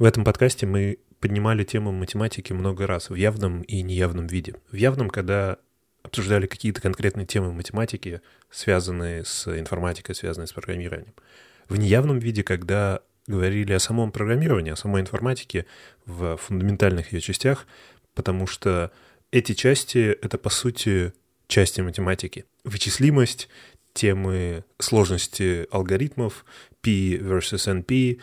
В этом подкасте мы поднимали тему математики много раз в явном и неявном виде. В явном, когда обсуждали какие-то конкретные темы математики, связанные с информатикой, связанные с программированием. В неявном виде, когда говорили о самом программировании, о самой информатике в фундаментальных ее частях, потому что эти части — это, по сути, части математики. Вычислимость, темы сложности алгоритмов, P versus NP,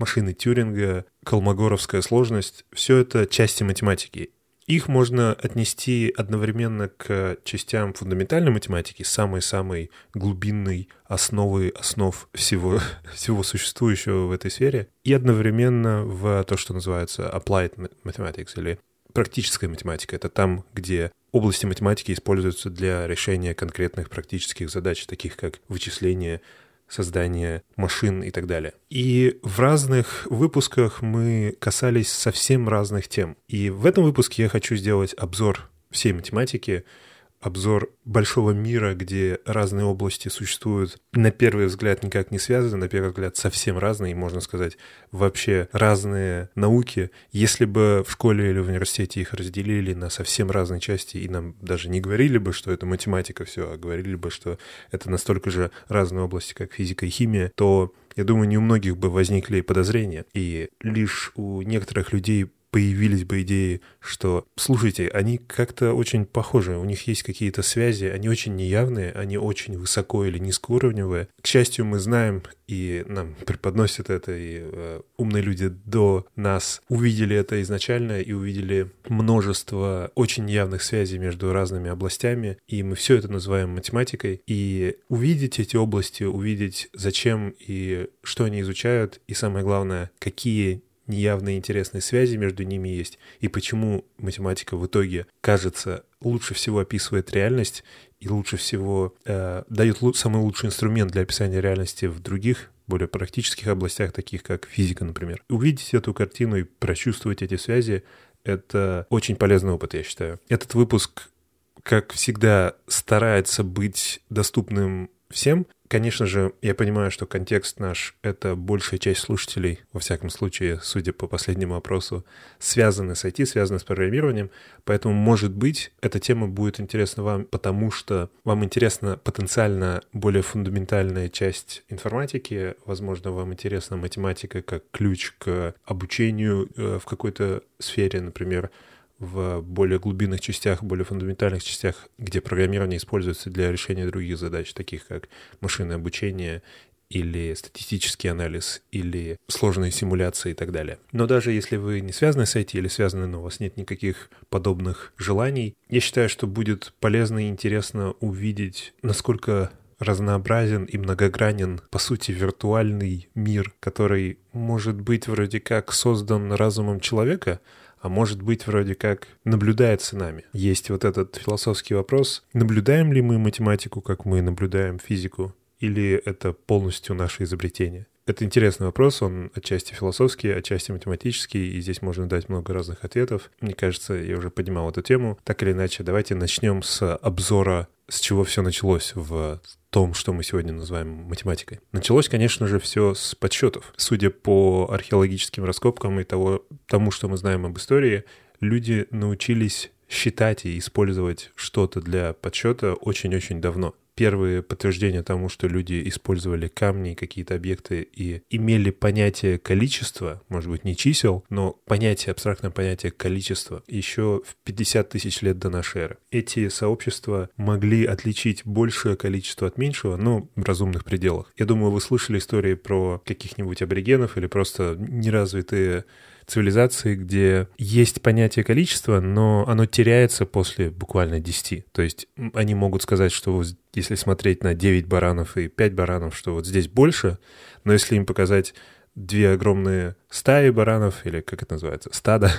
машины Тюринга, колмогоровская сложность — все это части математики. Их можно отнести одновременно к частям фундаментальной математики, самой-самой глубинной основы основ всего, всего существующего в этой сфере, и одновременно в то, что называется applied mathematics или практическая математика. Это там, где области математики используются для решения конкретных практических задач, таких как вычисление, создания машин и так далее. И в разных выпусках мы касались совсем разных тем. И в этом выпуске я хочу сделать обзор всей математики, обзор большого мира, где разные области существуют, на первый взгляд никак не связаны, на первый взгляд совсем разные, можно сказать, вообще разные науки. Если бы в школе или в университете их разделили на совсем разные части, и нам даже не говорили бы, что это математика все, а говорили бы, что это настолько же разные области, как физика и химия, то я думаю, не у многих бы возникли подозрения. И лишь у некоторых людей появились бы идеи, что, слушайте, они как-то очень похожи, у них есть какие-то связи, они очень неявные, они очень высоко или низкоуровневые. К счастью, мы знаем, и нам преподносят это, и э, умные люди до нас увидели это изначально и увидели множество очень явных связей между разными областями, и мы все это называем математикой. И увидеть эти области, увидеть, зачем и что они изучают, и самое главное, какие неявные интересные связи между ними есть, и почему математика в итоге, кажется, лучше всего описывает реальность и лучше всего э, дает самый лучший инструмент для описания реальности в других более практических областях, таких как физика, например. Увидеть эту картину и прочувствовать эти связи — это очень полезный опыт, я считаю. Этот выпуск, как всегда, старается быть доступным всем, Конечно же, я понимаю, что контекст наш — это большая часть слушателей, во всяком случае, судя по последнему опросу, связаны с IT, связаны с программированием, поэтому, может быть, эта тема будет интересна вам, потому что вам интересна потенциально более фундаментальная часть информатики, возможно, вам интересна математика как ключ к обучению э, в какой-то сфере, например, в более глубинных частях, более фундаментальных частях, где программирование используется для решения других задач, таких как машинное обучение или статистический анализ, или сложные симуляции и так далее. Но даже если вы не связаны с IT или связаны, но у вас нет никаких подобных желаний, я считаю, что будет полезно и интересно увидеть, насколько разнообразен и многогранен, по сути, виртуальный мир, который может быть вроде как создан разумом человека, а может быть вроде как наблюдается нами. Есть вот этот философский вопрос, наблюдаем ли мы математику, как мы наблюдаем физику, или это полностью наше изобретение? Это интересный вопрос, он отчасти философский, отчасти математический, и здесь можно дать много разных ответов. Мне кажется, я уже поднимал эту тему. Так или иначе, давайте начнем с обзора, с чего все началось в том, что мы сегодня называем математикой. Началось, конечно же, все с подсчетов. Судя по археологическим раскопкам и того, тому, что мы знаем об истории, люди научились считать и использовать что-то для подсчета очень-очень давно первые подтверждения тому, что люди использовали камни, какие-то объекты и имели понятие количества, может быть, не чисел, но понятие, абстрактное понятие количества еще в 50 тысяч лет до нашей эры. Эти сообщества могли отличить большее количество от меньшего, но в разумных пределах. Я думаю, вы слышали истории про каких-нибудь аборигенов или просто неразвитые цивилизации, где есть понятие количества, но оно теряется после буквально 10. То есть они могут сказать, что если смотреть на 9 баранов и 5 баранов, что вот здесь больше, но если им показать две огромные стаи баранов, или как это называется, стада,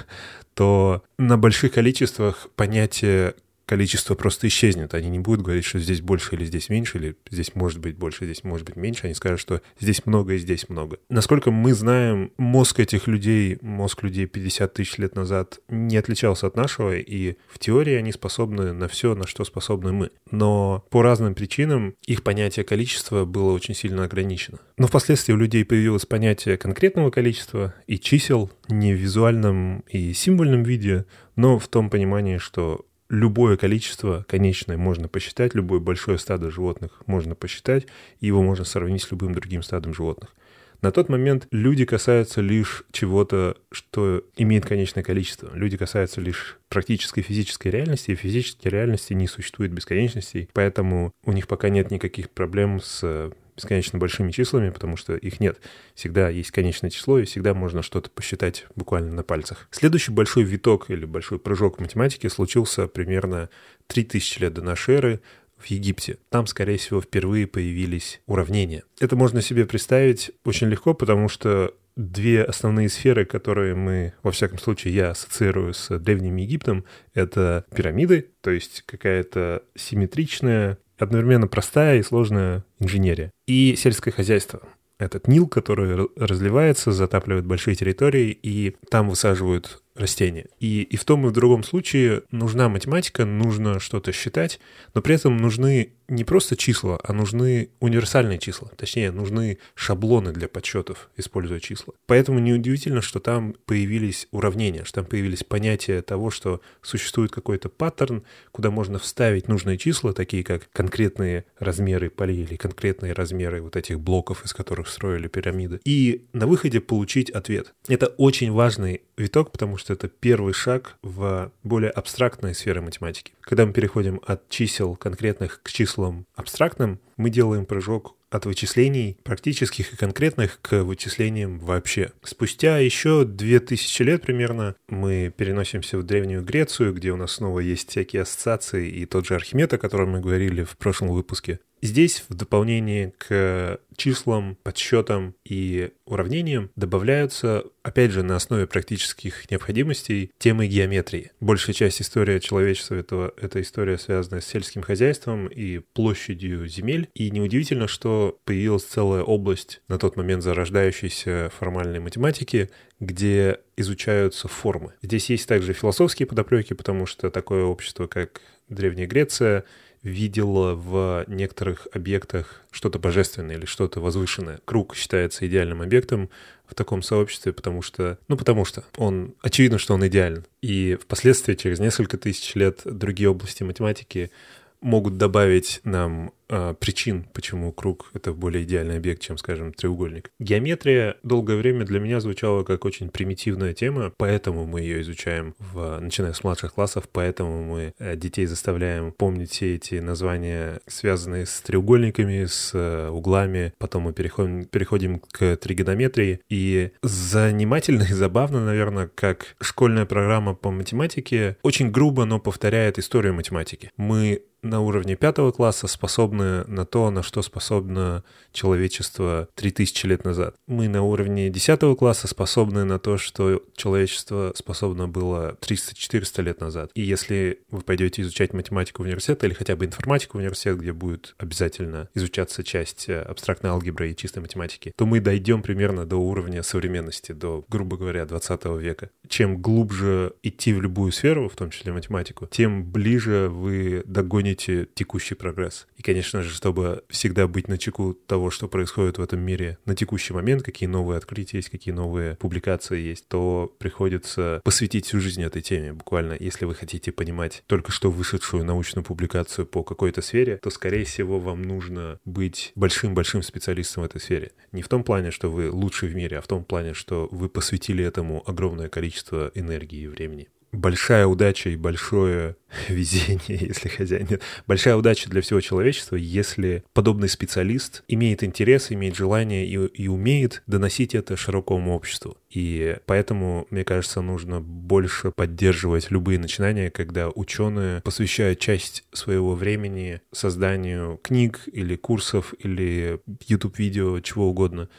то на больших количествах понятие количество просто исчезнет. Они не будут говорить, что здесь больше или здесь меньше, или здесь может быть больше, здесь может быть меньше. Они скажут, что здесь много и здесь много. Насколько мы знаем, мозг этих людей, мозг людей 50 тысяч лет назад не отличался от нашего, и в теории они способны на все, на что способны мы. Но по разным причинам их понятие количества было очень сильно ограничено. Но впоследствии у людей появилось понятие конкретного количества и чисел не в визуальном и символьном виде, но в том понимании, что любое количество конечное можно посчитать, любое большое стадо животных можно посчитать, и его можно сравнить с любым другим стадом животных. На тот момент люди касаются лишь чего-то, что имеет конечное количество. Люди касаются лишь практической физической реальности, и физической реальности не существует бесконечностей, поэтому у них пока нет никаких проблем с бесконечно большими числами, потому что их нет. Всегда есть конечное число, и всегда можно что-то посчитать буквально на пальцах. Следующий большой виток или большой прыжок в математике случился примерно 3000 лет до нашей эры в Египте. Там, скорее всего, впервые появились уравнения. Это можно себе представить очень легко, потому что две основные сферы, которые мы, во всяком случае, я ассоциирую с Древним Египтом, это пирамиды, то есть какая-то симметричная, одновременно простая и сложная инженерия, и сельское хозяйство. Этот Нил, который разливается, затапливает большие территории, и там высаживают растения. И, и в том и в другом случае нужна математика, нужно что-то считать, но при этом нужны не просто числа, а нужны универсальные числа. Точнее, нужны шаблоны для подсчетов, используя числа. Поэтому неудивительно, что там появились уравнения, что там появились понятия того, что существует какой-то паттерн, куда можно вставить нужные числа, такие как конкретные размеры полей или конкретные размеры вот этих блоков, из которых строили пирамиды, и на выходе получить ответ. Это очень важный виток, потому что это первый шаг в более абстрактной сфере математики. Когда мы переходим от чисел конкретных к числам абстрактным, мы делаем прыжок от вычислений практических и конкретных к вычислениям вообще. Спустя еще 2000 лет примерно мы переносимся в Древнюю Грецию, где у нас снова есть всякие ассоциации и тот же Архимед, о котором мы говорили в прошлом выпуске. Здесь в дополнение к числам, подсчетам и уравнениям добавляются, опять же, на основе практических необходимостей, темы геометрии. Большая часть истории человечества это, это история, связанная с сельским хозяйством и площадью земель. И неудивительно, что появилась целая область на тот момент зарождающейся формальной математики, где изучаются формы. Здесь есть также философские подоплеки, потому что такое общество, как Древняя Греция, видела в некоторых объектах что-то божественное или что-то возвышенное. Круг считается идеальным объектом в таком сообществе, потому что, ну, потому что он, очевидно, что он идеален. И впоследствии, через несколько тысяч лет, другие области математики могут добавить нам э, причин, почему круг — это более идеальный объект, чем, скажем, треугольник. Геометрия долгое время для меня звучала как очень примитивная тема, поэтому мы ее изучаем, в, начиная с младших классов, поэтому мы э, детей заставляем помнить все эти названия, связанные с треугольниками, с э, углами, потом мы переходим, переходим к тригонометрии, и занимательно и забавно, наверное, как школьная программа по математике очень грубо, но повторяет историю математики. Мы на уровне пятого класса способны на то, на что способно человечество 3000 лет назад. Мы на уровне десятого класса способны на то, что человечество способно было 300-400 лет назад. И если вы пойдете изучать математику в университет или хотя бы информатику в университет, где будет обязательно изучаться часть э, абстрактной алгебры и чистой математики, то мы дойдем примерно до уровня современности, до, грубо говоря, 20 века. Чем глубже идти в любую сферу, в том числе математику, тем ближе вы догоните текущий прогресс. И, конечно же, чтобы всегда быть на чеку того, что происходит в этом мире на текущий момент, какие новые открытия есть, какие новые публикации есть, то приходится посвятить всю жизнь этой теме. Буквально, если вы хотите понимать только что вышедшую научную публикацию по какой-то сфере, то, скорее всего, вам нужно быть большим-большим специалистом в этой сфере. Не в том плане, что вы лучший в мире, а в том плане, что вы посвятили этому огромное количество энергии и времени большая удача и большое везение, если хозяин нет. Большая удача для всего человечества, если подобный специалист имеет интерес, имеет желание и, и умеет доносить это широкому обществу. И поэтому, мне кажется, нужно больше поддерживать любые начинания, когда ученые посвящают часть своего времени созданию книг или курсов или YouTube-видео, чего угодно,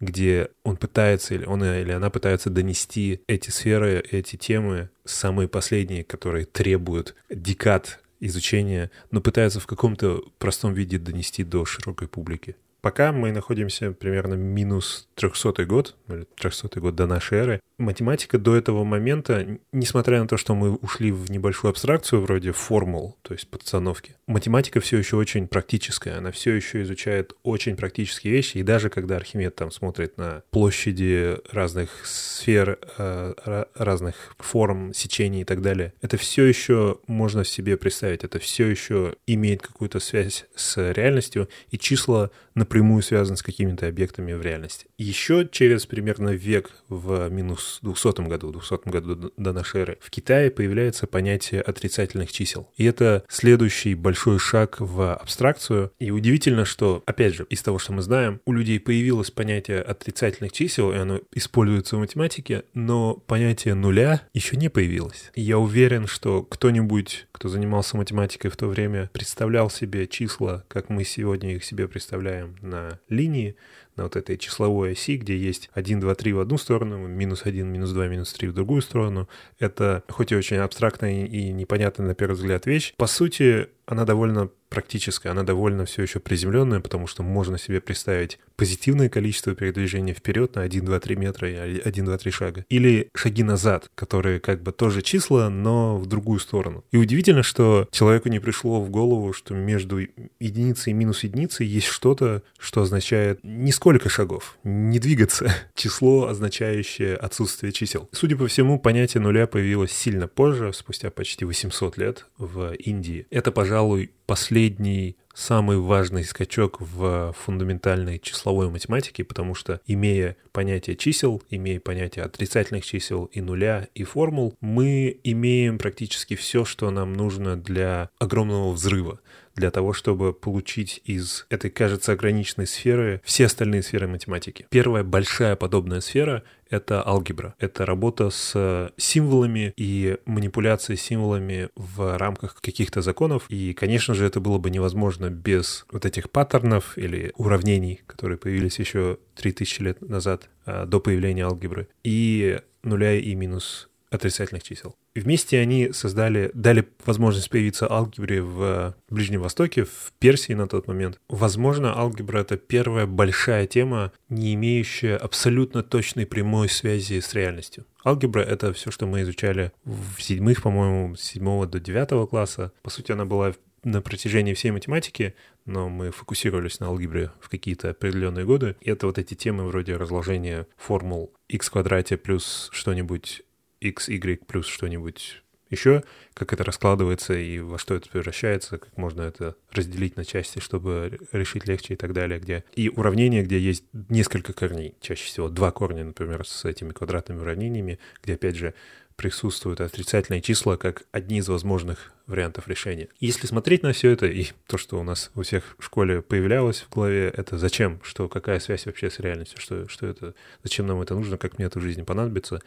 где он пытается, или он или она пытается донести эти сферы, эти темы, самые последние, которые требуют декад изучения, но пытаются в каком-то простом виде донести до широкой публики. Пока мы находимся примерно минус 300 год, или 300 год до нашей эры, математика до этого момента, несмотря на то, что мы ушли в небольшую абстракцию вроде формул, то есть подстановки, математика все еще очень практическая, она все еще изучает очень практические вещи, и даже когда Архимед там смотрит на площади разных сфер, э, разных форм, сечений и так далее, это все еще можно себе представить, это все еще имеет какую-то связь с реальностью, и числа напрямую связаны с какими-то объектами в реальности. Еще через примерно век в минус 200 году, в 200 году до нашей эры, в Китае появляется понятие отрицательных чисел. И это следующий большой шаг в абстракцию. И удивительно, что, опять же, из того, что мы знаем, у людей появилось понятие отрицательных чисел, и оно используется в математике, но понятие нуля еще не появилось. И я уверен, что кто-нибудь, кто занимался математикой в то время, представлял себе числа, как мы сегодня их себе представляем на линии, на вот этой числовой оси, где есть 1, 2, 3 в одну сторону, минус 1, минус 2, минус 3 в другую сторону. Это хоть и очень абстрактная и непонятная на первый взгляд вещь, по сути, она довольно практическая, она довольно все еще приземленная, потому что можно себе представить позитивное количество передвижения вперед на 1, 2, 3 метра и 1, 2, 3 шага. Или шаги назад, которые как бы тоже числа, но в другую сторону. И удивительно, что человеку не пришло в голову, что между единицей и минус единицей есть что-то, что означает не сколько шагов, не двигаться. Число, означающее отсутствие чисел. Судя по всему, понятие нуля появилось сильно позже, спустя почти 800 лет в Индии. Это, пожалуй, последний самый важный скачок в фундаментальной числовой математике, потому что, имея понятие чисел, имея понятие отрицательных чисел и нуля, и формул, мы имеем практически все, что нам нужно для огромного взрыва для того, чтобы получить из этой, кажется, ограниченной сферы все остальные сферы математики. Первая большая подобная сфера — это алгебра. Это работа с символами и манипуляция символами в рамках каких-то законов. И, конечно же, это было бы невозможно без вот этих паттернов или уравнений, которые появились еще 3000 лет назад, а, до появления алгебры. И нуля и минус отрицательных чисел. Вместе они создали, дали возможность появиться алгебре в Ближнем Востоке, в Персии на тот момент. Возможно, алгебра — это первая большая тема, не имеющая абсолютно точной прямой связи с реальностью. Алгебра — это все, что мы изучали в седьмых, по-моему, с седьмого до девятого класса. По сути, она была на протяжении всей математики, но мы фокусировались на алгебре в какие-то определенные годы. И это вот эти темы вроде разложения формул x квадрате плюс что-нибудь x, y плюс что-нибудь еще, как это раскладывается и во что это превращается, как можно это разделить на части, чтобы решить легче и так далее, где и уравнения, где есть несколько корней, чаще всего два корня, например, с этими квадратными уравнениями, где, опять же, присутствуют отрицательные числа как одни из возможных вариантов решения. Если смотреть на все это и то, что у нас у всех в школе появлялось в голове, это зачем, что какая связь вообще с реальностью, что, что это, зачем нам это нужно, как мне это в жизни понадобится.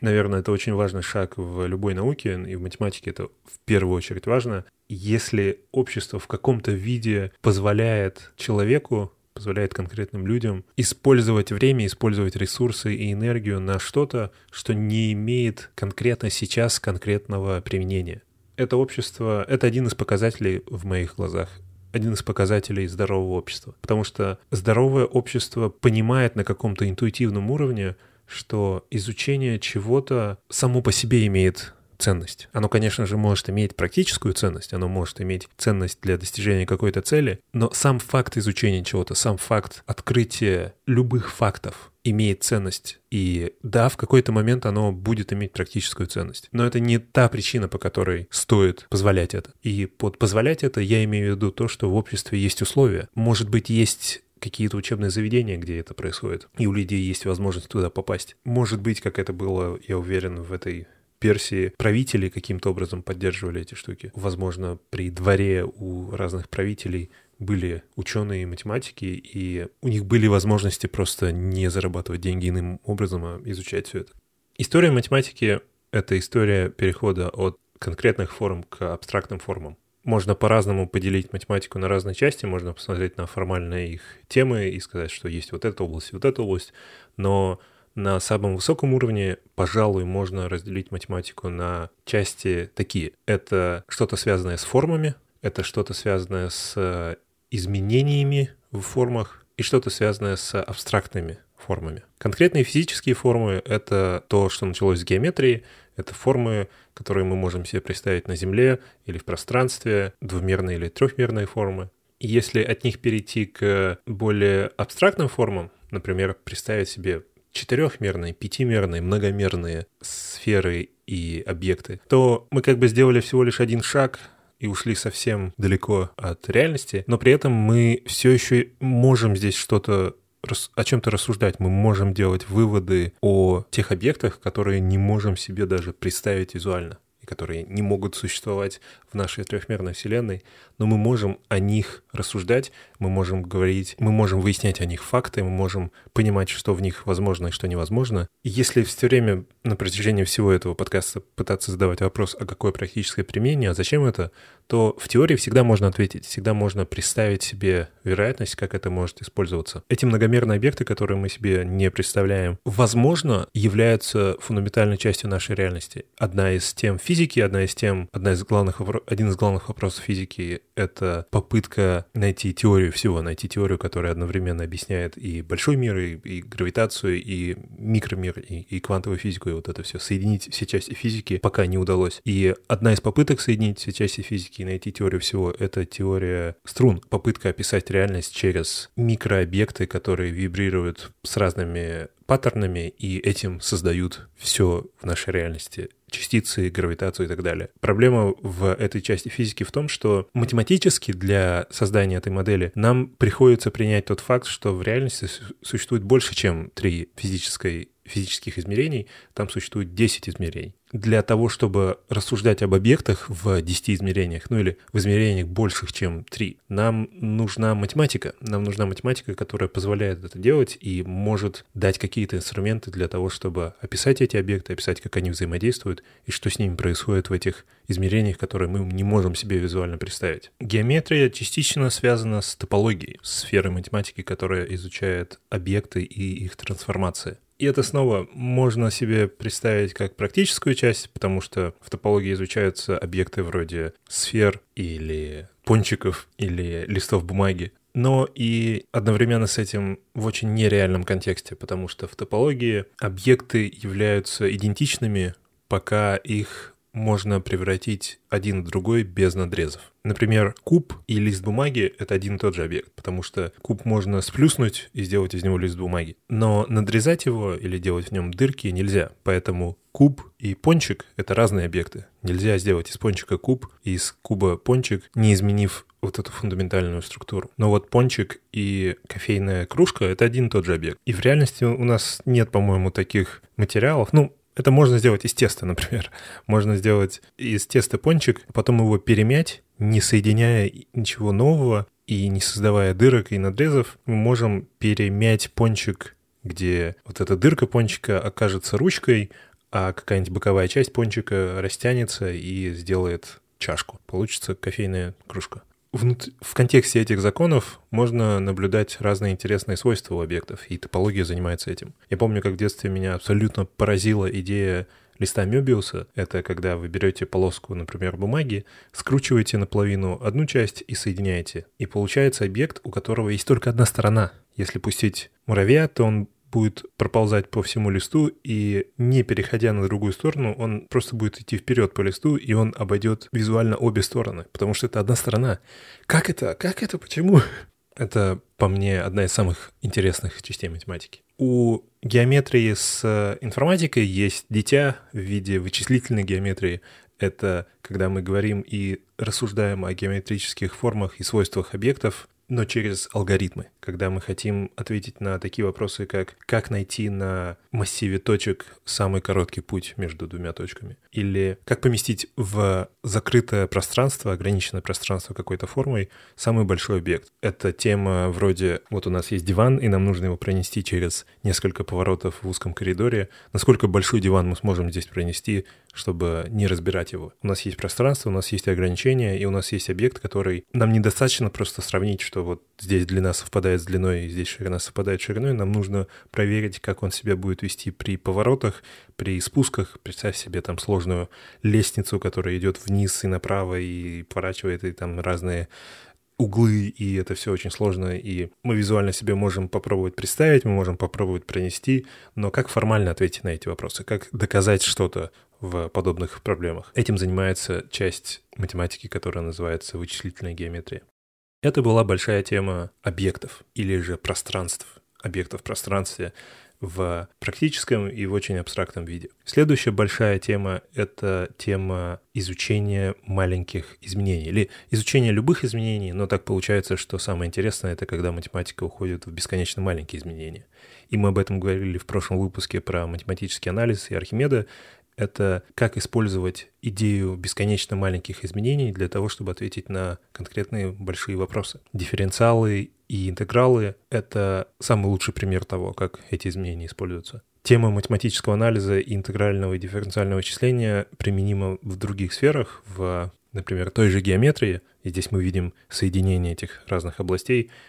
Наверное, это очень важный шаг в любой науке, и в математике это в первую очередь важно. Если общество в каком-то виде позволяет человеку позволяет конкретным людям использовать время, использовать ресурсы и энергию на что-то, что не имеет конкретно сейчас конкретного применения. Это общество — это один из показателей в моих глазах один из показателей здорового общества. Потому что здоровое общество понимает на каком-то интуитивном уровне, что изучение чего-то само по себе имеет ценность. Оно, конечно же, может иметь практическую ценность, оно может иметь ценность для достижения какой-то цели, но сам факт изучения чего-то, сам факт открытия любых фактов имеет ценность. И да, в какой-то момент оно будет иметь практическую ценность. Но это не та причина, по которой стоит позволять это. И под позволять это я имею в виду то, что в обществе есть условия. Может быть, есть какие-то учебные заведения, где это происходит, и у людей есть возможность туда попасть. Может быть, как это было, я уверен, в этой Персии правители каким-то образом поддерживали эти штуки. Возможно, при дворе у разных правителей были ученые и математики, и у них были возможности просто не зарабатывать деньги иным образом, а изучать все это. История математики — это история перехода от конкретных форм к абстрактным формам. Можно по-разному поделить математику на разные части, можно посмотреть на формальные их темы и сказать, что есть вот эта область, вот эта область, но На самом высоком уровне, пожалуй, можно разделить математику на части такие. Это что-то связанное с формами, это что-то связанное с э, изменениями в формах и что-то связанное с абстрактными формами. Конкретные физические формы — это то, что началось с геометрии, это формы, которые мы можем себе представить на Земле или в пространстве, двумерные или трехмерные формы. И если от них перейти к более абстрактным формам, например, представить себе четырехмерные, пятимерные, многомерные сферы и объекты, то мы как бы сделали всего лишь один шаг и ушли совсем далеко от реальности, но при этом мы все еще можем здесь что-то о чем-то рассуждать, мы можем делать выводы о тех объектах, которые не можем себе даже представить визуально которые не могут существовать в нашей трехмерной Вселенной, но мы можем о них рассуждать, мы можем говорить, мы можем выяснять о них факты, мы можем понимать, что в них возможно и что невозможно. И если все время на протяжении всего этого подкаста пытаться задавать вопрос, а какое практическое применение, а зачем это, то в теории всегда можно ответить, всегда можно представить себе вероятность, как это может использоваться. Эти многомерные объекты, которые мы себе не представляем, возможно, являются фундаментальной частью нашей реальности. Одна из тем физики, одна из тем, одна из главных, один из главных вопросов физики — это попытка найти теорию всего, найти теорию, которая одновременно объясняет и большой мир, и, и гравитацию, и микромир, и, и квантовую физику, и вот это все. Соединить все части физики пока не удалось. И одна из попыток соединить все части физики и найти теорию всего, это теория струн. Попытка описать реальность через микрообъекты, которые вибрируют с разными паттернами и этим создают все в нашей реальности частицы, гравитацию и так далее. Проблема в этой части физики в том, что математически для создания этой модели нам приходится принять тот факт, что в реальности существует больше, чем три физической физических измерений, там существует 10 измерений. Для того, чтобы рассуждать об объектах в 10 измерениях, ну или в измерениях больших, чем 3, нам нужна математика. Нам нужна математика, которая позволяет это делать и может дать какие-то инструменты для того, чтобы описать эти объекты, описать, как они взаимодействуют и что с ними происходит в этих измерениях, которые мы не можем себе визуально представить. Геометрия частично связана с топологией, сферой математики, которая изучает объекты и их трансформации. И это снова можно себе представить как практическую часть, потому что в топологии изучаются объекты вроде сфер или пончиков или листов бумаги. Но и одновременно с этим в очень нереальном контексте, потому что в топологии объекты являются идентичными, пока их можно превратить один в другой без надрезов. Например, куб и лист бумаги — это один и тот же объект, потому что куб можно сплюснуть и сделать из него лист бумаги. Но надрезать его или делать в нем дырки нельзя, поэтому куб и пончик — это разные объекты. Нельзя сделать из пончика куб и из куба пончик, не изменив вот эту фундаментальную структуру. Но вот пончик и кофейная кружка — это один и тот же объект. И в реальности у нас нет, по-моему, таких материалов. Ну, это можно сделать из теста, например. Можно сделать из теста пончик, потом его перемять, не соединяя ничего нового и не создавая дырок и надрезов. Мы можем перемять пончик, где вот эта дырка пончика окажется ручкой, а какая-нибудь боковая часть пончика растянется и сделает чашку. Получится кофейная кружка в контексте этих законов можно наблюдать разные интересные свойства у объектов, и топология занимается этим. Я помню, как в детстве меня абсолютно поразила идея листа Мёбиуса. Это когда вы берете полоску, например, бумаги, скручиваете наполовину одну часть и соединяете. И получается объект, у которого есть только одна сторона. Если пустить муравья, то он будет проползать по всему листу, и не переходя на другую сторону, он просто будет идти вперед по листу, и он обойдет визуально обе стороны, потому что это одна сторона. Как это? Как это? Почему? Это, по мне, одна из самых интересных частей математики. У геометрии с информатикой есть дитя в виде вычислительной геометрии. Это когда мы говорим и рассуждаем о геометрических формах и свойствах объектов, но через алгоритмы, когда мы хотим ответить на такие вопросы, как как найти на массиве точек самый короткий путь между двумя точками, или как поместить в закрытое пространство, ограниченное пространство какой-то формой самый большой объект. Это тема вроде вот у нас есть диван, и нам нужно его пронести через несколько поворотов в узком коридоре. Насколько большой диван мы сможем здесь пронести, чтобы не разбирать его? У нас есть пространство, у нас есть ограничения, и у нас есть объект, который нам недостаточно просто сравнить, что вот здесь длина совпадает с длиной, и здесь ширина совпадает с шириной, нам нужно проверить, как он себя будет вести при поворотах, при спусках. Представь себе там сложную лестницу, которая идет вниз и направо, и поворачивает, и там разные углы, и это все очень сложно, и мы визуально себе можем попробовать представить, мы можем попробовать пронести, но как формально ответить на эти вопросы, как доказать что-то в подобных проблемах. Этим занимается часть математики, которая называется вычислительная геометрия. Это была большая тема объектов или же пространств, объектов пространстве в практическом и в очень абстрактном виде. Следующая большая тема — это тема изучения маленьких изменений или изучения любых изменений, но так получается, что самое интересное — это когда математика уходит в бесконечно маленькие изменения. И мы об этом говорили в прошлом выпуске про математический анализ и Архимеда это как использовать идею бесконечно маленьких изменений для того, чтобы ответить на конкретные большие вопросы. Дифференциалы и интегралы — это самый лучший пример того, как эти изменения используются. Тема математического анализа и интегрального и дифференциального вычисления применима в других сферах, в, например, той же геометрии, и здесь мы видим соединение этих разных областей —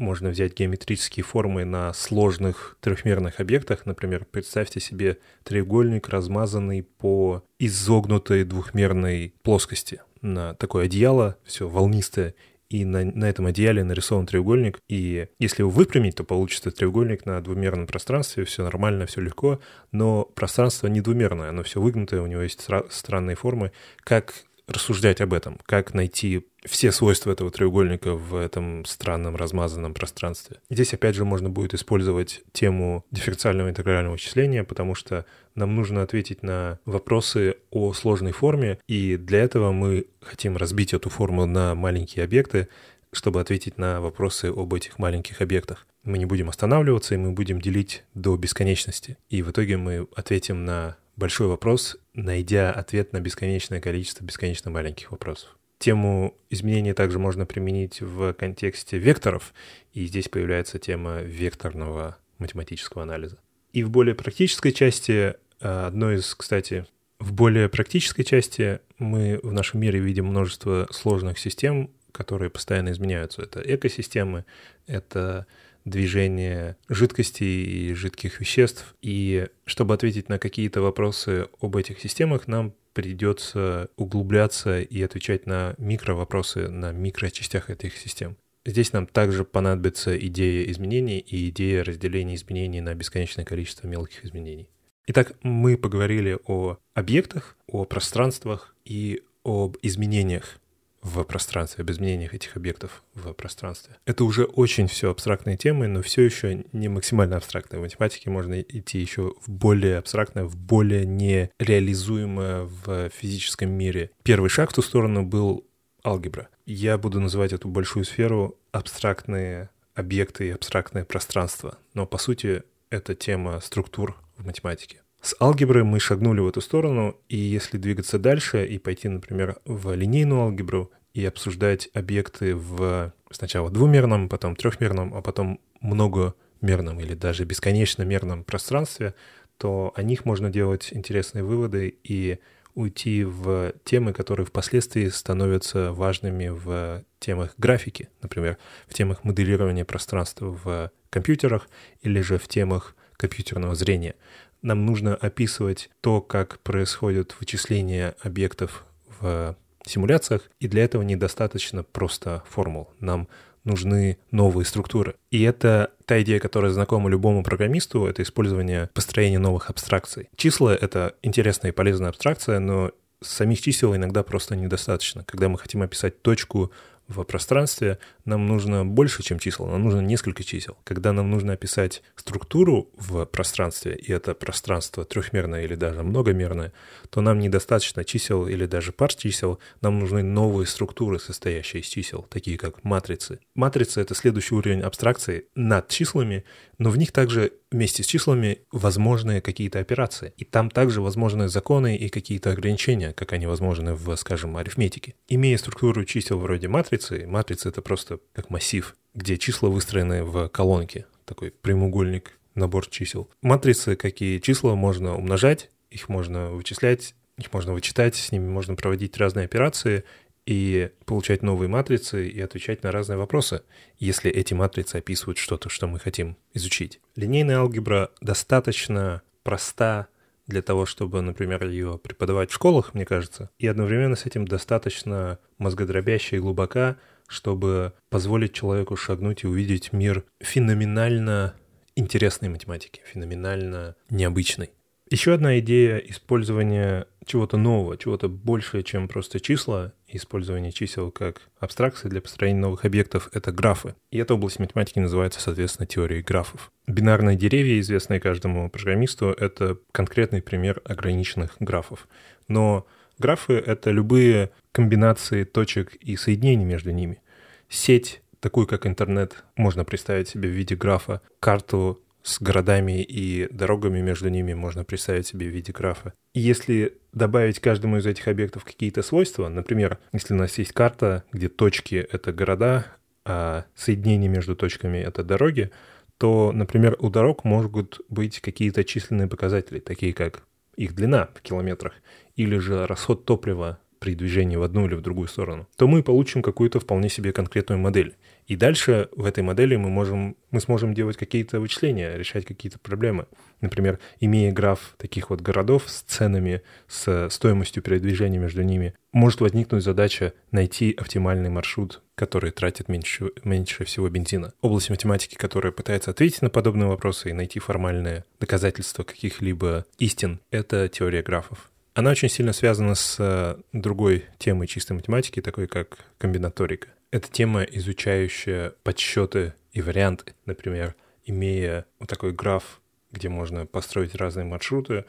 можно взять геометрические формы на сложных трехмерных объектах. Например, представьте себе треугольник, размазанный по изогнутой двухмерной плоскости. На такое одеяло, все волнистое, и на, на этом одеяле нарисован треугольник, и если его выпрямить, то получится треугольник на двумерном пространстве, все нормально, все легко, но пространство не двумерное, оно все выгнутое, у него есть странные формы. Как рассуждать об этом, как найти все свойства этого треугольника в этом странном размазанном пространстве. Здесь опять же можно будет использовать тему дифференциального интегрального вычисления, потому что нам нужно ответить на вопросы о сложной форме, и для этого мы хотим разбить эту форму на маленькие объекты, чтобы ответить на вопросы об этих маленьких объектах. Мы не будем останавливаться, и мы будем делить до бесконечности. И в итоге мы ответим на большой вопрос, найдя ответ на бесконечное количество бесконечно маленьких вопросов. Тему изменений также можно применить в контексте векторов, и здесь появляется тема векторного математического анализа. И в более практической части, э, одной из, кстати, в более практической части мы в нашем мире видим множество сложных систем, которые постоянно изменяются. Это экосистемы, это движение жидкостей и жидких веществ. И чтобы ответить на какие-то вопросы об этих системах, нам придется углубляться и отвечать на микровопросы на микрочастях этих систем. Здесь нам также понадобится идея изменений и идея разделения изменений на бесконечное количество мелких изменений. Итак, мы поговорили о объектах, о пространствах и об изменениях в пространстве, об изменениях этих объектов в пространстве. Это уже очень все абстрактные темы, но все еще не максимально абстрактные. В математике можно идти еще в более абстрактное, в более нереализуемое в физическом мире. Первый шаг в ту сторону был алгебра. Я буду называть эту большую сферу абстрактные объекты и абстрактное пространство. Но по сути это тема структур в математике. С алгебры мы шагнули в эту сторону, и если двигаться дальше и пойти, например, в линейную алгебру и обсуждать объекты в сначала двумерном, потом трехмерном, а потом многомерном или даже бесконечно мерном пространстве, то о них можно делать интересные выводы и уйти в темы, которые впоследствии становятся важными в темах графики, например, в темах моделирования пространства в компьютерах или же в темах компьютерного зрения нам нужно описывать то, как происходит вычисление объектов в симуляциях, и для этого недостаточно просто формул. Нам нужны новые структуры. И это та идея, которая знакома любому программисту, это использование построения новых абстракций. Числа — это интересная и полезная абстракция, но самих чисел иногда просто недостаточно. Когда мы хотим описать точку в пространстве нам нужно больше, чем числа, нам нужно несколько чисел. Когда нам нужно описать структуру в пространстве, и это пространство трехмерное или даже многомерное, то нам недостаточно чисел или даже пар чисел, нам нужны новые структуры, состоящие из чисел, такие как матрицы. Матрица — это следующий уровень абстракции над числами, но в них также вместе с числами возможны какие-то операции. И там также возможны законы и какие-то ограничения, как они возможны в, скажем, арифметике. Имея структуру чисел вроде матрицы, матрица — это просто как массив, где числа выстроены в колонке, такой прямоугольник, набор чисел. Матрицы, какие числа можно умножать, их можно вычислять, их можно вычитать, с ними можно проводить разные операции, и получать новые матрицы и отвечать на разные вопросы, если эти матрицы описывают что-то, что мы хотим изучить. Линейная алгебра достаточно проста для того, чтобы, например, ее преподавать в школах, мне кажется, и одновременно с этим достаточно мозгодробящая и глубока, чтобы позволить человеку шагнуть и увидеть мир феноменально интересной математики, феноменально необычной. Еще одна идея использования чего-то нового, чего-то большее, чем просто числа, использование чисел как абстракции для построения новых объектов — это графы. И эта область математики называется, соответственно, теорией графов. Бинарные деревья, известные каждому программисту, — это конкретный пример ограниченных графов. Но графы — это любые комбинации точек и соединений между ними. Сеть такую как интернет, можно представить себе в виде графа. Карту с городами и дорогами между ними можно представить себе в виде графа. И если добавить каждому из этих объектов какие-то свойства, например, если у нас есть карта, где точки — это города, а соединения между точками — это дороги, то, например, у дорог могут быть какие-то численные показатели, такие как их длина в километрах, или же расход топлива при движении в одну или в другую сторону, то мы получим какую-то вполне себе конкретную модель. И дальше в этой модели мы, можем, мы сможем делать какие-то вычисления, решать какие-то проблемы. Например, имея граф таких вот городов с ценами, с стоимостью передвижения между ними, может возникнуть задача найти оптимальный маршрут, который тратит меньше, меньше всего бензина. Область математики, которая пытается ответить на подобные вопросы и найти формальные доказательства каких-либо истин, это теория графов. Она очень сильно связана с другой темой чистой математики, такой как комбинаторика. Это тема, изучающая подсчеты и варианты. Например, имея вот такой граф, где можно построить разные маршруты,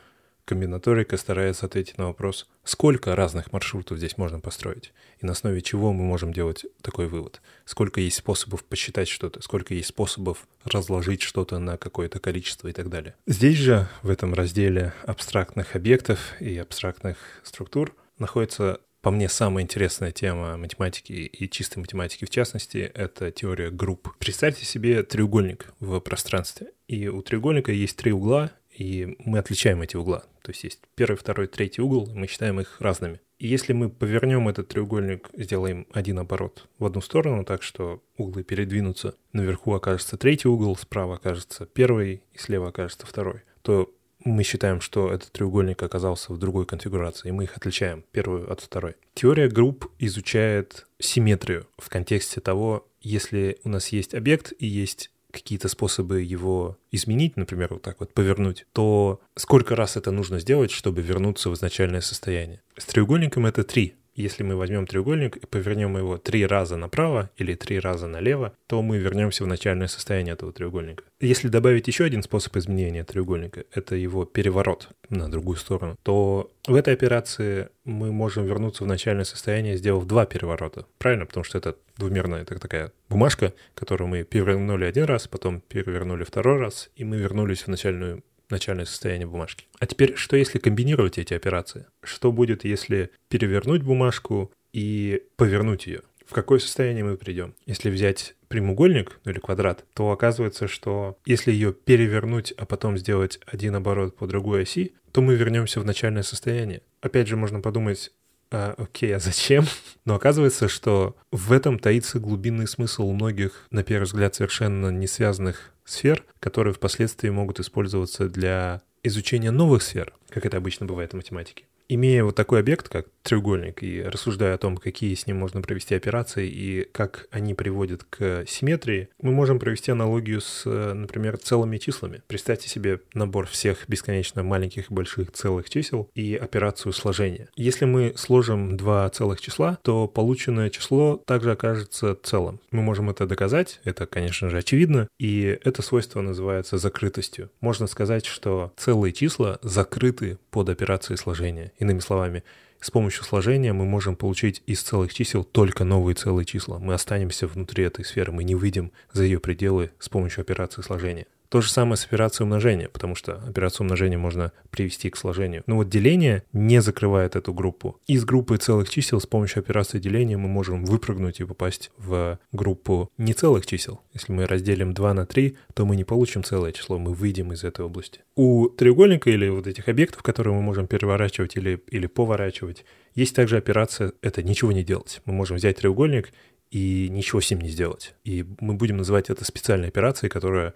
комбинаторика старается ответить на вопрос, сколько разных маршрутов здесь можно построить, и на основе чего мы можем делать такой вывод. Сколько есть способов посчитать что-то, сколько есть способов разложить что-то на какое-то количество и так далее. Здесь же, в этом разделе абстрактных объектов и абстрактных структур, находится по мне, самая интересная тема математики и чистой математики в частности — это теория групп. Представьте себе треугольник в пространстве. И у треугольника есть три угла, и мы отличаем эти угла. То есть есть первый, второй, третий угол, и мы считаем их разными. И если мы повернем этот треугольник, сделаем один оборот в одну сторону, так что углы передвинутся, наверху окажется третий угол, справа окажется первый и слева окажется второй, то мы считаем, что этот треугольник оказался в другой конфигурации, и мы их отличаем, первую от второй. Теория групп изучает симметрию в контексте того, если у нас есть объект и есть какие-то способы его изменить, например, вот так вот повернуть, то сколько раз это нужно сделать, чтобы вернуться в изначальное состояние? С треугольником это три. Если мы возьмем треугольник и повернем его три раза направо или три раза налево, то мы вернемся в начальное состояние этого треугольника. Если добавить еще один способ изменения треугольника, это его переворот на другую сторону, то в этой операции мы можем вернуться в начальное состояние, сделав два переворота. Правильно? Потому что это двумерная это такая бумажка, которую мы перевернули один раз, потом перевернули второй раз, и мы вернулись в начальную начальное состояние бумажки. А теперь, что если комбинировать эти операции? Что будет, если перевернуть бумажку и повернуть ее? В какое состояние мы придем? Если взять прямоугольник ну или квадрат, то оказывается, что если ее перевернуть, а потом сделать один оборот по другой оси, то мы вернемся в начальное состояние. Опять же, можно подумать, а, окей, а зачем? Но оказывается, что в этом таится глубинный смысл у многих, на первый взгляд, совершенно не связанных сфер, которые впоследствии могут использоваться для изучения новых сфер, как это обычно бывает в математике имея вот такой объект, как треугольник, и рассуждая о том, какие с ним можно провести операции и как они приводят к симметрии, мы можем провести аналогию с, например, целыми числами. Представьте себе набор всех бесконечно маленьких и больших целых чисел и операцию сложения. Если мы сложим два целых числа, то полученное число также окажется целым. Мы можем это доказать, это, конечно же, очевидно, и это свойство называется закрытостью. Можно сказать, что целые числа закрыты под операцией сложения Иными словами, с помощью сложения мы можем получить из целых чисел только новые целые числа. Мы останемся внутри этой сферы, мы не выйдем за ее пределы с помощью операции сложения. То же самое с операцией умножения, потому что операцию умножения можно привести к сложению. Но вот деление не закрывает эту группу. Из группы целых чисел с помощью операции деления мы можем выпрыгнуть и попасть в группу нецелых чисел. Если мы разделим 2 на 3, то мы не получим целое число, мы выйдем из этой области. У треугольника или вот этих объектов, которые мы можем переворачивать или, или поворачивать, есть также операция — это ничего не делать. Мы можем взять треугольник и ничего с ним не сделать. И мы будем называть это специальной операцией, которая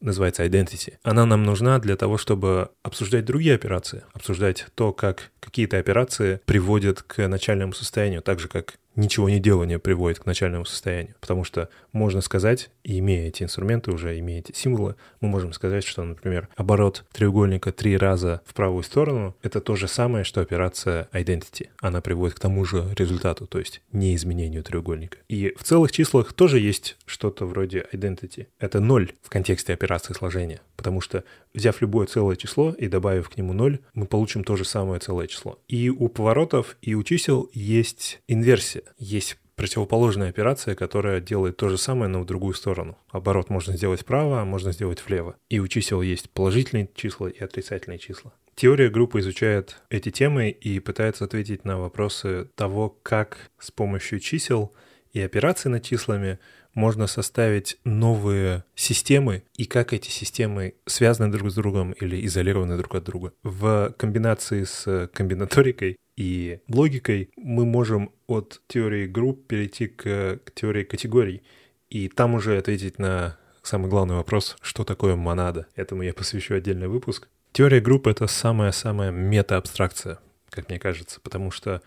называется identity. Она нам нужна для того, чтобы обсуждать другие операции, обсуждать то, как какие-то операции приводят к начальному состоянию, так же, как ничего не делание приводит к начальному состоянию. Потому что можно сказать, имея эти инструменты уже, имея эти символы, мы можем сказать, что, например, оборот треугольника три раза в правую сторону — это то же самое, что операция identity. Она приводит к тому же результату, то есть не изменению треугольника. И в целых числах тоже есть что-то вроде identity. Это ноль в контексте операции сложения, потому что взяв любое целое число и добавив к нему ноль, мы получим то же самое целое число. И у поворотов, и у чисел есть инверсия. Есть противоположная операция, которая делает то же самое, но в другую сторону. Оборот можно сделать вправо, а можно сделать влево. И у чисел есть положительные числа и отрицательные числа. Теория группы изучает эти темы и пытается ответить на вопросы того, как с помощью чисел и операций над числами можно составить новые системы и как эти системы связаны друг с другом или изолированы друг от друга. В комбинации с комбинаторикой и логикой мы можем от теории групп перейти к, к теории категорий и там уже ответить на самый главный вопрос, что такое монада. Этому я посвящу отдельный выпуск. Теория групп — это самая-самая мета-абстракция, как мне кажется, потому что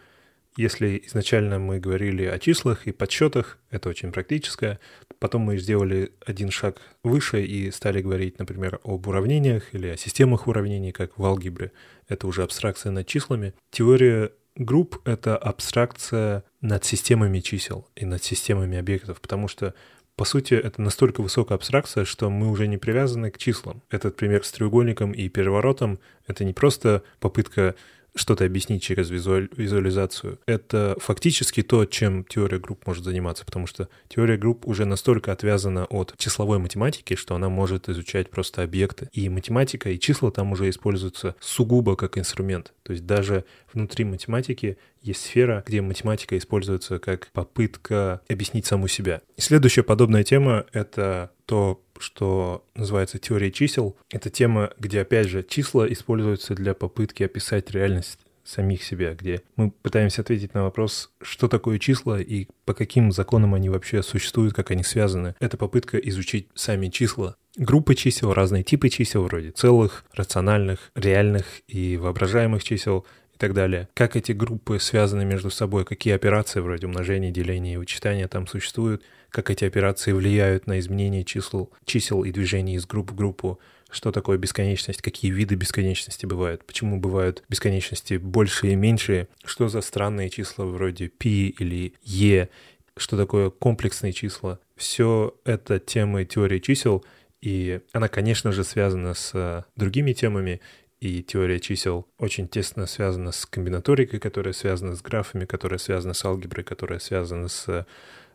если изначально мы говорили о числах и подсчетах, это очень практическое, потом мы сделали один шаг выше и стали говорить, например, об уравнениях или о системах уравнений, как в алгебре. Это уже абстракция над числами. Теория групп — это абстракция над системами чисел и над системами объектов, потому что по сути, это настолько высокая абстракция, что мы уже не привязаны к числам. Этот пример с треугольником и переворотом — это не просто попытка что-то объяснить через визуаль, визуализацию. Это фактически то, чем теория групп может заниматься, потому что теория групп уже настолько отвязана от числовой математики, что она может изучать просто объекты. И математика, и числа там уже используются сугубо как инструмент. То есть даже внутри математики есть сфера, где математика используется как попытка объяснить саму себя. И следующая подобная тема — это то, что называется теорией чисел. Это тема, где, опять же, числа используются для попытки описать реальность самих себя, где мы пытаемся ответить на вопрос, что такое числа и по каким законам они вообще существуют, как они связаны. Это попытка изучить сами числа. Группы чисел, разные типы чисел, вроде целых, рациональных, реальных и воображаемых чисел и так далее. Как эти группы связаны между собой, какие операции вроде умножения, деления и вычитания там существуют, как эти операции влияют на изменение чисел, чисел и движений из группы в группу, что такое бесконечность, какие виды бесконечности бывают, почему бывают бесконечности большие и меньшие, что за странные числа вроде π или e, что такое комплексные числа. Все это темы теории чисел, и она, конечно же, связана с другими темами, и теория чисел очень тесно связана с комбинаторикой, которая связана с графами, которая связана с алгеброй, которая связана с Э,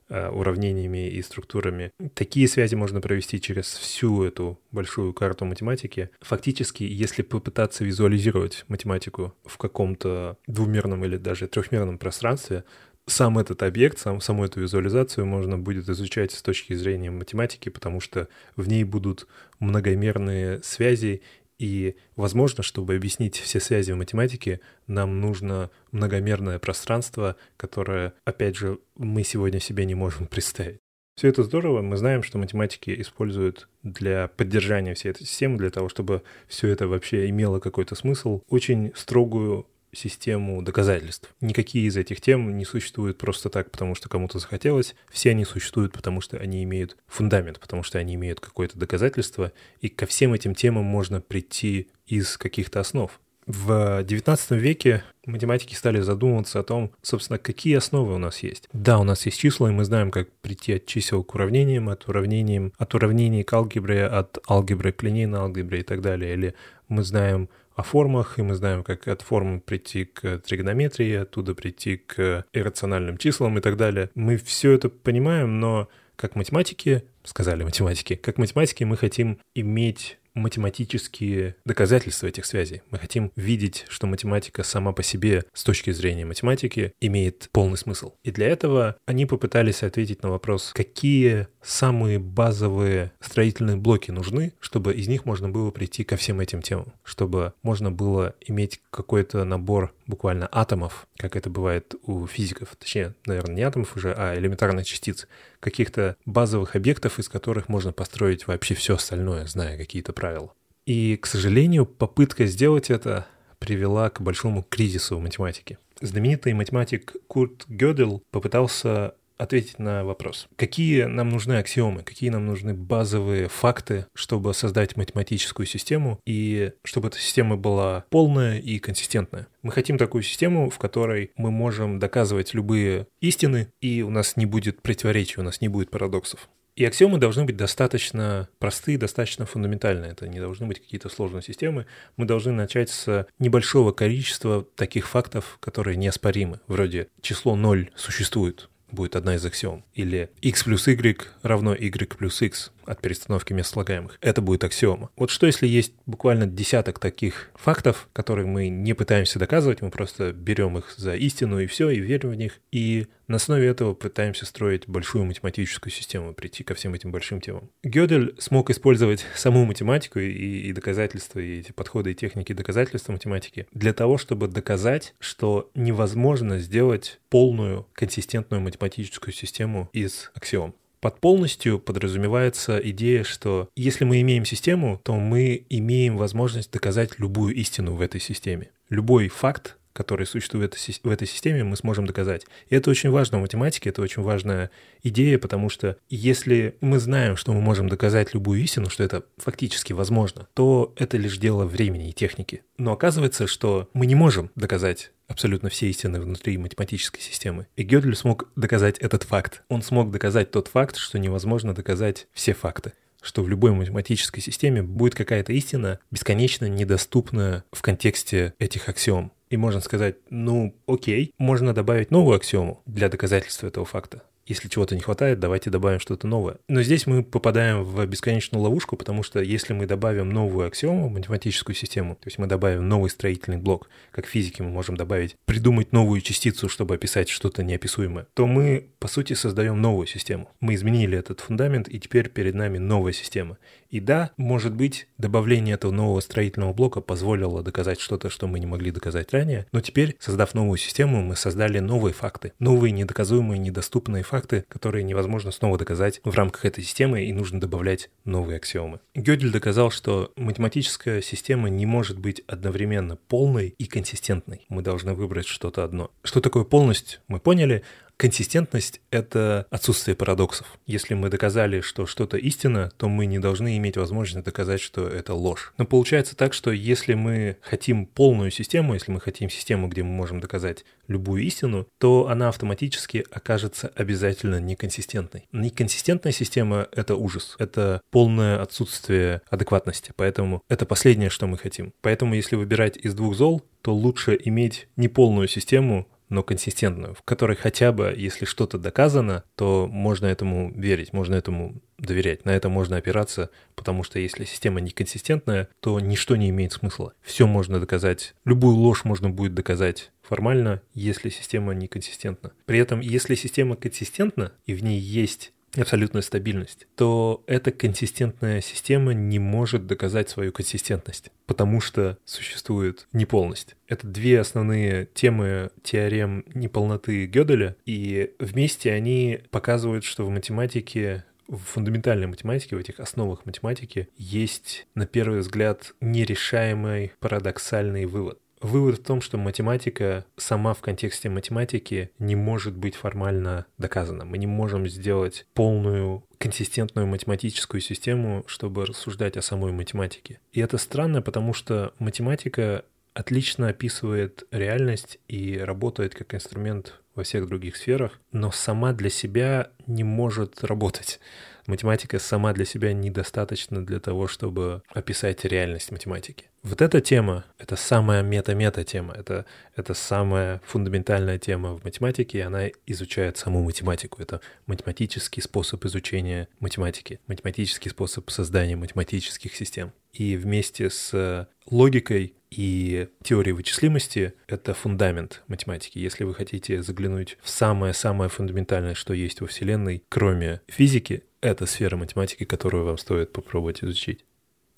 уравнениями и структурами. Такие связи можно провести через всю эту большую карту математики. Фактически, если попытаться визуализировать математику в каком-то двумерном или даже трехмерном пространстве, сам этот объект, сам, саму эту визуализацию можно будет изучать с точки зрения математики, потому что в ней будут многомерные связи и, возможно, чтобы объяснить все связи в математике, нам нужно многомерное пространство, которое, опять же, мы сегодня себе не можем представить. Все это здорово. Мы знаем, что математики используют для поддержания всей этой системы, для того, чтобы все это вообще имело какой-то смысл, очень строгую систему доказательств. Никакие из этих тем не существуют просто так, потому что кому-то захотелось. Все они существуют, потому что они имеют фундамент, потому что они имеют какое-то доказательство. И ко всем этим темам можно прийти из каких-то основ. В XIX веке математики стали задумываться о том, собственно, какие основы у нас есть. Да, у нас есть числа, и мы знаем, как прийти от чисел к уравнениям, от уравнений, от уравнений к алгебре, от алгебры к линейной алгебре и так далее. Или мы знаем о формах, и мы знаем, как от формы прийти к тригонометрии, оттуда прийти к иррациональным числам и так далее. Мы все это понимаем, но как математики, сказали математики, как математики мы хотим иметь математические доказательства этих связей. Мы хотим видеть, что математика сама по себе с точки зрения математики имеет полный смысл. И для этого они попытались ответить на вопрос, какие самые базовые строительные блоки нужны, чтобы из них можно было прийти ко всем этим темам, чтобы можно было иметь какой-то набор буквально атомов, как это бывает у физиков, точнее, наверное, не атомов уже, а элементарных частиц, каких-то базовых объектов, из которых можно построить вообще все остальное, зная какие-то правила. И, к сожалению, попытка сделать это привела к большому кризису в математике. Знаменитый математик Курт Гёдель попытался ответить на вопрос. Какие нам нужны аксиомы, какие нам нужны базовые факты, чтобы создать математическую систему и чтобы эта система была полная и консистентная. Мы хотим такую систему, в которой мы можем доказывать любые истины, и у нас не будет противоречий, у нас не будет парадоксов. И аксиомы должны быть достаточно простые, достаточно фундаментальные. Это не должны быть какие-то сложные системы. Мы должны начать с небольшого количества таких фактов, которые неоспоримы. Вроде число 0 существует, будет одна из аксиом. Или x плюс y равно y плюс x от перестановки мест слагаемых. Это будет аксиома. Вот что если есть буквально десяток таких фактов, которые мы не пытаемся доказывать, мы просто берем их за истину и все, и верим в них, и на основе этого пытаемся строить большую математическую систему, прийти ко всем этим большим темам. Гёдель смог использовать саму математику и, и доказательства, и эти подходы и техники доказательства математики для того, чтобы доказать, что невозможно сделать полную консистентную математическую систему из аксиом. Под полностью подразумевается идея, что если мы имеем систему, то мы имеем возможность доказать любую истину в этой системе. Любой факт, который существует в этой системе, мы сможем доказать. И это очень важно в математике, это очень важная идея, потому что если мы знаем, что мы можем доказать любую истину, что это фактически возможно, то это лишь дело времени и техники. Но оказывается, что мы не можем доказать абсолютно все истины внутри математической системы. И Гёдель смог доказать этот факт. Он смог доказать тот факт, что невозможно доказать все факты что в любой математической системе будет какая-то истина бесконечно недоступная в контексте этих аксиом. И можно сказать, ну окей, можно добавить новую аксиому для доказательства этого факта если чего-то не хватает, давайте добавим что-то новое. Но здесь мы попадаем в бесконечную ловушку, потому что если мы добавим новую аксиому, математическую систему, то есть мы добавим новый строительный блок, как в физике мы можем добавить, придумать новую частицу, чтобы описать что-то неописуемое, то мы, по сути, создаем новую систему. Мы изменили этот фундамент, и теперь перед нами новая система. И да, может быть, добавление этого нового строительного блока позволило доказать что-то, что мы не могли доказать ранее, но теперь, создав новую систему, мы создали новые факты, новые недоказуемые, недоступные факты, которые невозможно снова доказать в рамках этой системы, и нужно добавлять новые аксиомы. Гёдель доказал, что математическая система не может быть одновременно полной и консистентной. Мы должны выбрать что-то одно. Что такое полность, мы поняли, Консистентность — это отсутствие парадоксов. Если мы доказали, что что-то истина, то мы не должны иметь возможность доказать, что это ложь. Но получается так, что если мы хотим полную систему, если мы хотим систему, где мы можем доказать любую истину, то она автоматически окажется обязательно неконсистентной. Неконсистентная система — это ужас, это полное отсутствие адекватности, поэтому это последнее, что мы хотим. Поэтому если выбирать из двух зол, то лучше иметь неполную систему, но консистентную, в которой хотя бы, если что-то доказано, то можно этому верить, можно этому доверять, на это можно опираться, потому что если система неконсистентная, то ничто не имеет смысла. Все можно доказать, любую ложь можно будет доказать формально, если система неконсистентна. При этом, если система консистентна, и в ней есть абсолютная стабильность, то эта консистентная система не может доказать свою консистентность, потому что существует неполность. Это две основные темы теорем неполноты Гёделя, и вместе они показывают, что в математике в фундаментальной математике, в этих основах математики есть, на первый взгляд, нерешаемый парадоксальный вывод. Вывод в том, что математика сама в контексте математики не может быть формально доказана. Мы не можем сделать полную консистентную математическую систему, чтобы рассуждать о самой математике. И это странно, потому что математика отлично описывает реальность и работает как инструмент во всех других сферах, но сама для себя не может работать. Математика сама для себя недостаточна для того, чтобы описать реальность математики. Вот эта тема — это самая мета-мета тема, это, это самая фундаментальная тема в математике, и она изучает саму математику. Это математический способ изучения математики, математический способ создания математических систем. И вместе с логикой и теорией вычислимости — это фундамент математики. Если вы хотите заглянуть в самое-самое фундаментальное, что есть во Вселенной, кроме физики, это сфера математики, которую вам стоит попробовать изучить.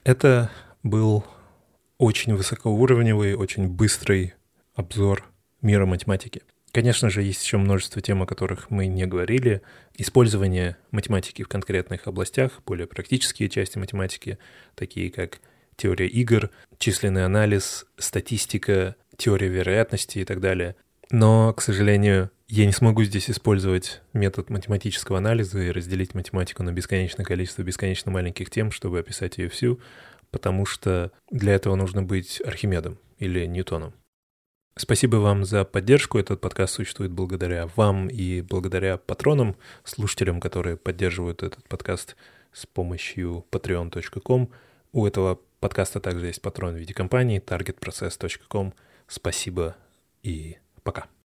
Это был очень высокоуровневый, очень быстрый обзор мира математики. Конечно же, есть еще множество тем, о которых мы не говорили. Использование математики в конкретных областях, более практические части математики, такие как теория игр, численный анализ, статистика, теория вероятности и так далее. Но, к сожалению, я не смогу здесь использовать метод математического анализа и разделить математику на бесконечное количество бесконечно маленьких тем, чтобы описать ее всю потому что для этого нужно быть Архимедом или Ньютоном. Спасибо вам за поддержку. Этот подкаст существует благодаря вам и благодаря патронам, слушателям, которые поддерживают этот подкаст с помощью patreon.com. У этого подкаста также есть патрон в виде компании targetprocess.com. Спасибо и пока.